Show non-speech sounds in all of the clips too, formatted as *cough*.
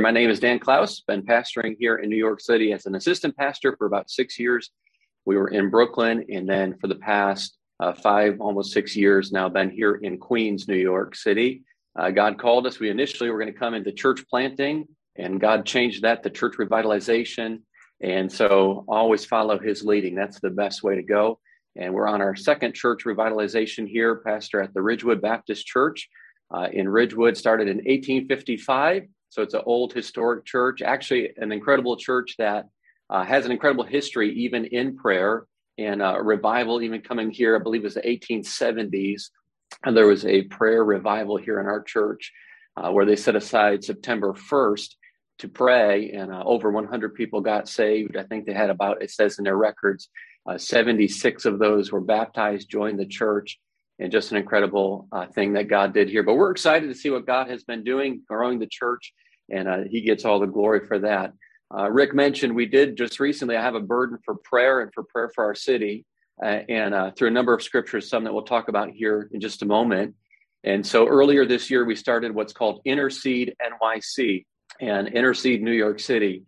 My name is Dan Klaus. Been pastoring here in New York City as an assistant pastor for about six years. We were in Brooklyn, and then for the past uh, five, almost six years now, been here in Queens, New York City. Uh, God called us. We initially were going to come into church planting, and God changed that to church revitalization. And so always follow his leading. That's the best way to go. And we're on our second church revitalization here, pastor at the Ridgewood Baptist Church uh, in Ridgewood, started in 1855. So it's an old historic church, actually, an incredible church that uh, has an incredible history, even in prayer and uh, revival, even coming here, I believe it was the 1870s. And there was a prayer revival here in our church uh, where they set aside September 1st to pray, and uh, over 100 people got saved. I think they had about, it says in their records, uh, 76 of those were baptized, joined the church, and just an incredible uh, thing that God did here. But we're excited to see what God has been doing, growing the church, and uh, He gets all the glory for that. Uh, Rick mentioned we did just recently. I have a burden for prayer and for prayer for our city, uh, and uh, through a number of scriptures, some that we'll talk about here in just a moment. And so earlier this year, we started what's called Intercede NYC and Intercede New York City,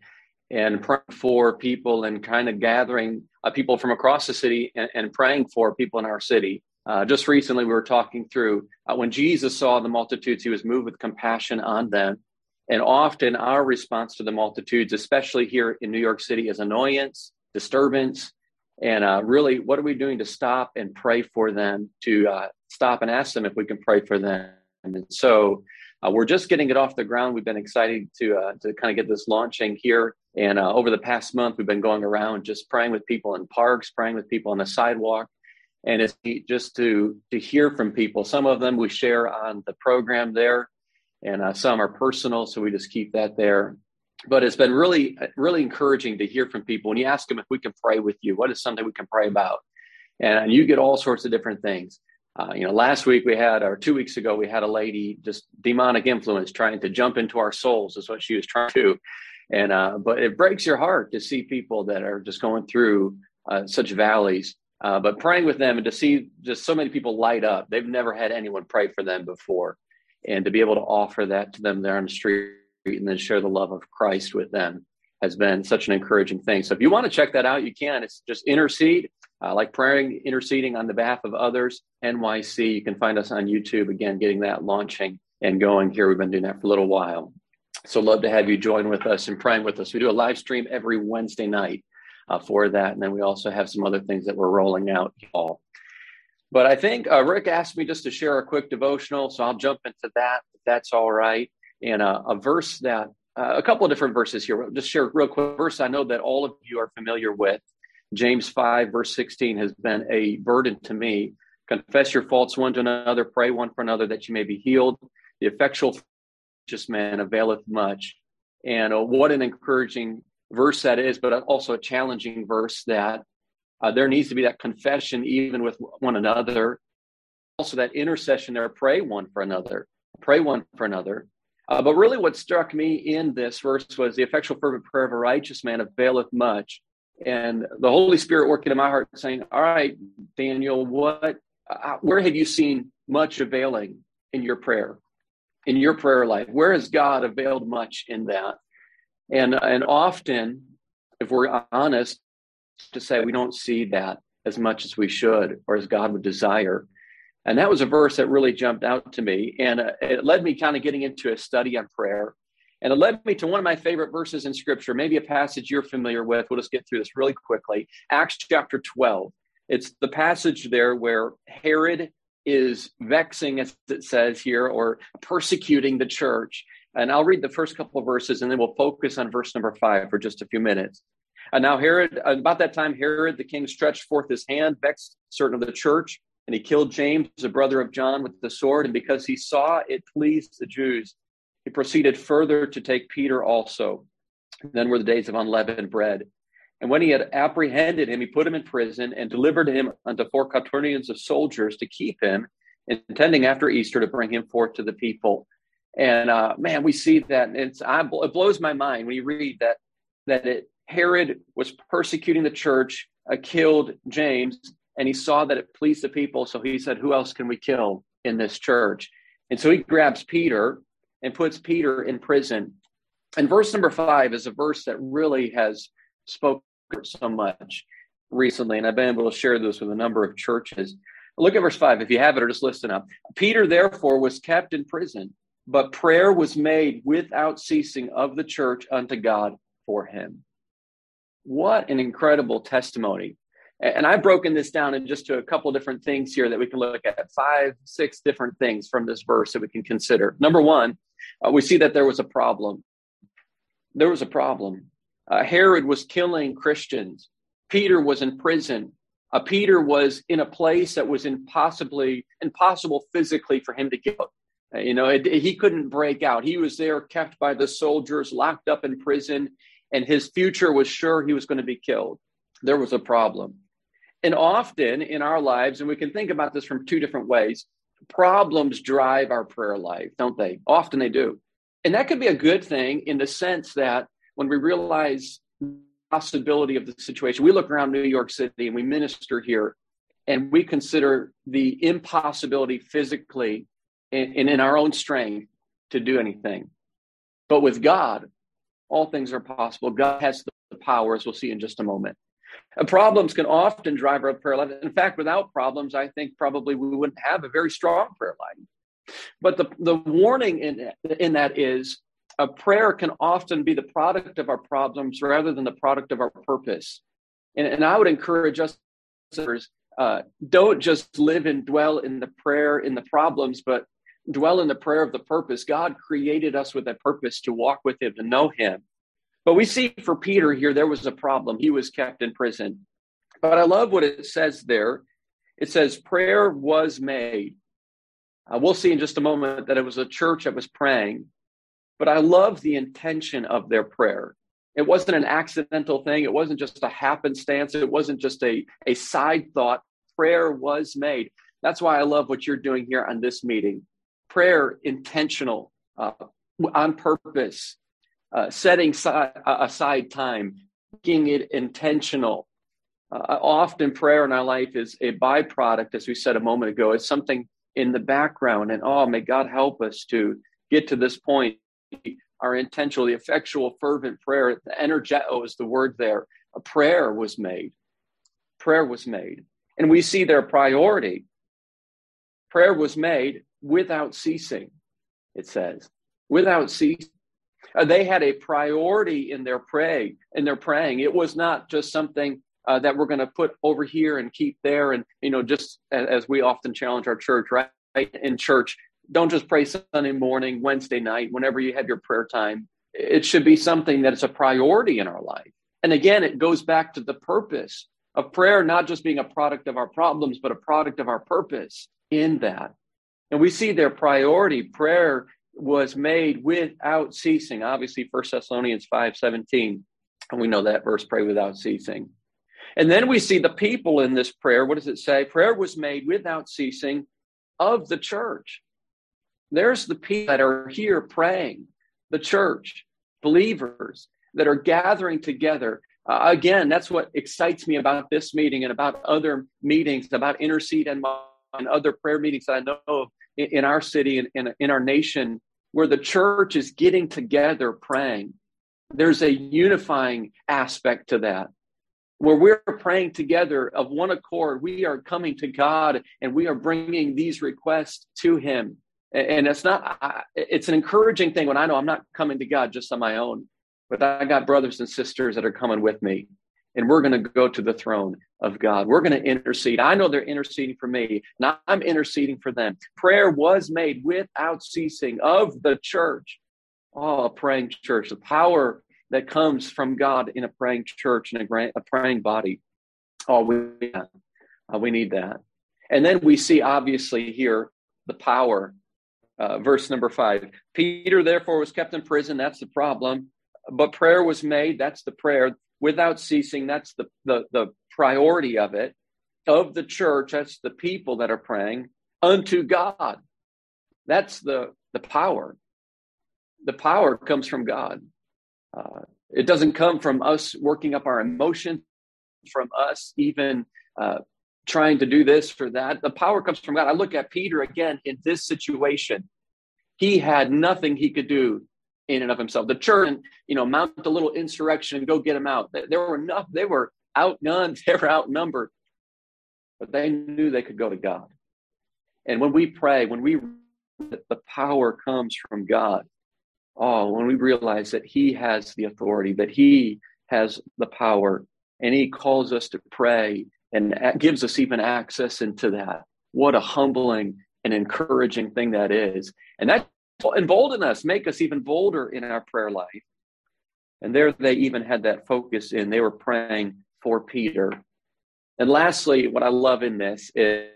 and praying for people and kind of gathering uh, people from across the city and, and, praying for people in our city. Uh, just recently, we were talking through when Jesus saw the multitudes, he was moved with compassion on them. And often, our response to the multitudes, especially here in New York City, is annoyance, disturbance, and uh, really, what are we doing to stop and pray for them, to uh, stop and ask them if we can pray for them? And so, uh, we're just getting it off the ground. We've been excited to uh, to kind of get this launching here. And uh, over the past month, we've been going around just praying with people in parks, praying with people on the sidewalk, and it's just to to hear from people. Some of them we share on the program there, and uh, some are personal, so we just keep that there. But it's been really really encouraging to hear from people when you ask them if we can pray with you. What is something we can pray about? And you get all sorts of different things. Uh, you know, last week we had, or two weeks ago, we had a lady just demonic influence trying to jump into our souls, is what she was trying to. And, uh, but it breaks your heart to see people that are just going through uh, such valleys uh, but praying with them and to see just so many people light up, they've never had anyone pray for them before. And to be able to offer that to them there on the street and then share the love of Christ with them has been such an encouraging thing. So if you want to check that out, you can. It's just intercede, uh, like praying, interceding on the behalf of others. NYC. You can find us on YouTube again, getting that launching and going here. We've been doing that for a little while. So love to have you join with us and praying with us. We do a live stream every Wednesday night uh, for that. And then we also have some other things that we're rolling out. All. But I think uh, Rick asked me just to share a quick devotional, so I'll jump into that if that's all right. And uh, a verse that, uh, a couple of different verses here. Just share real quick verse I know that all of you are familiar with. James 5, verse 16 has been a burden to me. Confess your faults one to another, pray one for another that you may be healed. The effectual just man availeth much. And uh, what an encouraging verse that is, but also a challenging verse that uh, there needs to be that confession even with one another. Also, that intercession there, pray one for another, pray one for another. Uh, but really, what struck me in this verse was the effectual, fervent prayer of a righteous man availeth much. And the Holy Spirit working in my heart saying, All right, Daniel, what, uh, where have you seen much availing in your prayer, in your prayer life? Where has God availed much in that? And, and often, if we're honest, to say we don't see that as much as we should or as God would desire. And that was a verse that really jumped out to me. And uh, it led me kind of getting into a study on prayer. And it led me to one of my favorite verses in scripture, maybe a passage you're familiar with. We'll just get through this really quickly. Acts chapter 12. It's the passage there where Herod is vexing, as it says here, or persecuting the church. And I'll read the first couple of verses and then we'll focus on verse number five for just a few minutes. And now Herod, about that time, Herod the king stretched forth his hand, vexed certain of the church, and he killed James, the brother of John, with the sword. And because he saw it pleased the Jews, he proceeded further to take Peter also. And then were the days of unleavened bread. And when he had apprehended him, he put him in prison and delivered him unto four quaternions of soldiers to keep him, intending after Easter to bring him forth to the people. And uh, man, we see that, it's I, it blows my mind when you read that that it, Herod was persecuting the church, uh, killed James, and he saw that it pleased the people, so he said, "Who else can we kill in this church?" And so he grabs Peter and puts Peter in prison. And verse number five is a verse that really has spoken so much recently, and I've been able to share this with a number of churches. Look at verse five. If you have it, or just listen up. Peter, therefore, was kept in prison, but prayer was made without ceasing of the church unto God for him. What an incredible testimony. And I've broken this down in just to a couple different things here that we can look at five, six different things from this verse that we can consider. Number one, uh, we see that there was a problem there was a problem. Uh, Herod was killing Christians. Peter was in prison. Uh, Peter was in a place that was impossibly impossible physically for him to get. Uh, you know, it, he couldn't break out. He was there, kept by the soldiers, locked up in prison, and his future was sure he was going to be killed. There was a problem. And often in our lives, and we can think about this from two different ways, problems drive our prayer life, don't they? Often they do. And that could be a good thing in the sense that when we realize the possibility of the situation, we look around New York City and we minister here and we consider the impossibility physically and, in our own strength to do anything. But with God, all things are possible. God has the power, as we'll see in just a moment. And problems can often drive our prayer life. In fact, without problems, I think probably we wouldn't have a very strong prayer life. But the, the warning in, in that is a prayer can often be the product of our problems rather than the product of our purpose. And, and I would encourage us, uh, don't just live and dwell in the prayer, in the problems, but dwell in the prayer of the purpose. God created us with a purpose to walk with Him, to know Him. But we see for Peter here, there was a problem. He was kept in prison. But I love what it says there. It says, prayer was made. Uh, we'll see in just a moment that it was a church that was praying, but I love the intention of their prayer. It wasn't an accidental thing. It wasn't just a happenstance. It wasn't just a, a side thought. Prayer was made. That's why I love what you're doing here on this meeting. Prayer intentional, uh, on purpose, uh, setting si- aside time, making it intentional. Uh, often prayer in our life is a byproduct, as we said a moment ago. It's something in the background. And oh, may God help us to get to this point. Our intentional, the effectual, fervent prayer, the energeto is the word there. A prayer was made. Prayer was made. And we see their priority. Prayer was made without ceasing, it says. Without ceasing. Uh, they had a priority in their pray in their praying. It was not just something uh, that we're going to put over here and keep there. And, you know, just as, as we often challenge our church, right? In church, don't just pray Sunday morning, Wednesday night, whenever you have your prayer time. It should be something that is a priority in our life. And again, it goes back to the purpose of prayer, not just being a product of our problems, but a product of our purpose in that. And we see their priority. Prayer was made without ceasing. Obviously, First Thessalonians 5 17. And we know that verse, pray without ceasing. And then we see the people in this prayer. What does it say? Prayer was made without ceasing of the church. There's the people that are here praying, the church, believers that are gathering together. Uh, again, that's what excites me about this meeting and about other meetings, about intercede and, and other prayer meetings I know of in, our city and in, in our nation, where the church is getting together praying. There's a unifying aspect to that where we're praying together of one accord. We are coming to God and we are bringing these requests to Him. And it's not, it's an encouraging thing when I know I'm not coming to God just on my own, but I got brothers and sisters that are coming with me. And we're going to go to the throne of God. We're going to intercede. I know they're interceding for me, and I'm interceding for them. Prayer was made without ceasing of the church. Oh, a praying church, the power that comes from God in a praying church and a, praying body. Oh, we, uh, we need that. And then we see obviously here the power. Uh, verse number five Peter, therefore, was kept in prison. That's the problem. But prayer was made. That's the prayer without ceasing. That's the, the, the priority of it. Of the church, that's the people that are praying unto God. That's the, the power. The power comes from God. Uh, it doesn't come from us working up our emotion, from us even uh, trying to do this or that. The power comes from God. I look at Peter again in this situation. He had nothing he could do in and of himself. The church, and, you know, mount a little insurrection and go get them out. There were enough. They were outgunned. *laughs* They were outnumbered, but they knew they could go to God. And when we pray, when we the power comes from God. Oh, when we realize that He has the authority, that He has the power, and He calls us to pray and gives us even access into that. What a humbling and encouraging thing that is. And that embolden us, make us even bolder in our prayer life. And there they even had that focus in, they were praying for Peter. And lastly, what I love in this is,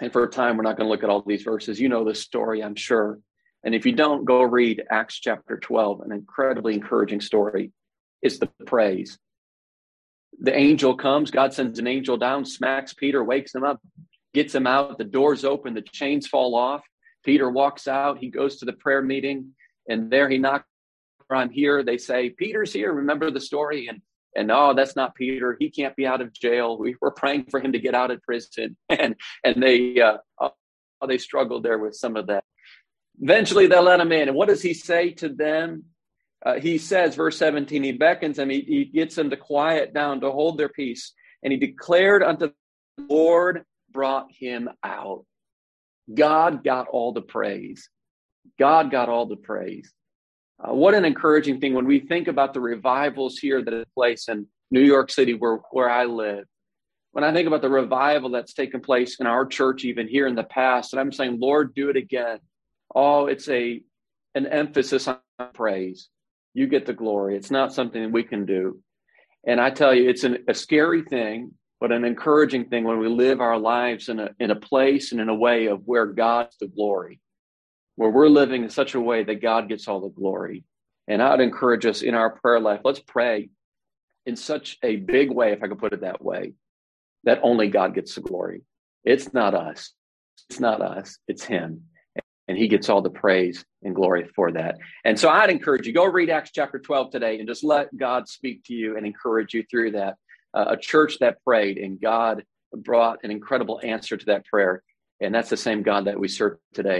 and for a time, we're not going to look at all these verses. You know the story, I'm sure. And if you don't, go read Acts chapter 12, an incredibly encouraging story. It's the praise. The angel comes, God sends an angel down, smacks Peter, wakes him up, gets him out. The doors open, the chains fall off. Peter walks out. He goes to the prayer meeting, and there he knocks on here. They say, Peter's here. Remember the story? And and oh, that's not Peter. He can't be out of jail. We were praying for him to get out of prison, *laughs* and and they uh, oh, they struggled there with some of that. Eventually, they let him in, and what does he say to them? Uh, he says, verse 17, he beckons them, he, he gets them to quiet down, to hold their peace, and he declared unto the Lord brought him out. God got all the praise. God got all the praise. Uh, what an encouraging thing when we think about the revivals here that take place in New York City, where, where I live. When I think about the revival that's taken place in our church, even here in the past, and I'm saying, Lord, do it again. Oh, it's a an emphasis on praise. You get the glory. It's not something we can do. And I tell you, it's an, a scary thing but an encouraging thing when we live our lives in a, in a place and in a way of where God's the glory, where we're living in such a way that God gets all the glory. And I'd encourage us in our prayer life, let's pray in such a big way, if I could put it that way, that only God gets the glory. It's not us. It's not us. It's Him. And He gets all the praise and glory for that. And so I'd encourage you, go read Acts chapter 12 today and just let God speak to you and encourage you through that uh, a church that prayed, and God brought an incredible answer to that prayer. And that's the same God that we serve today.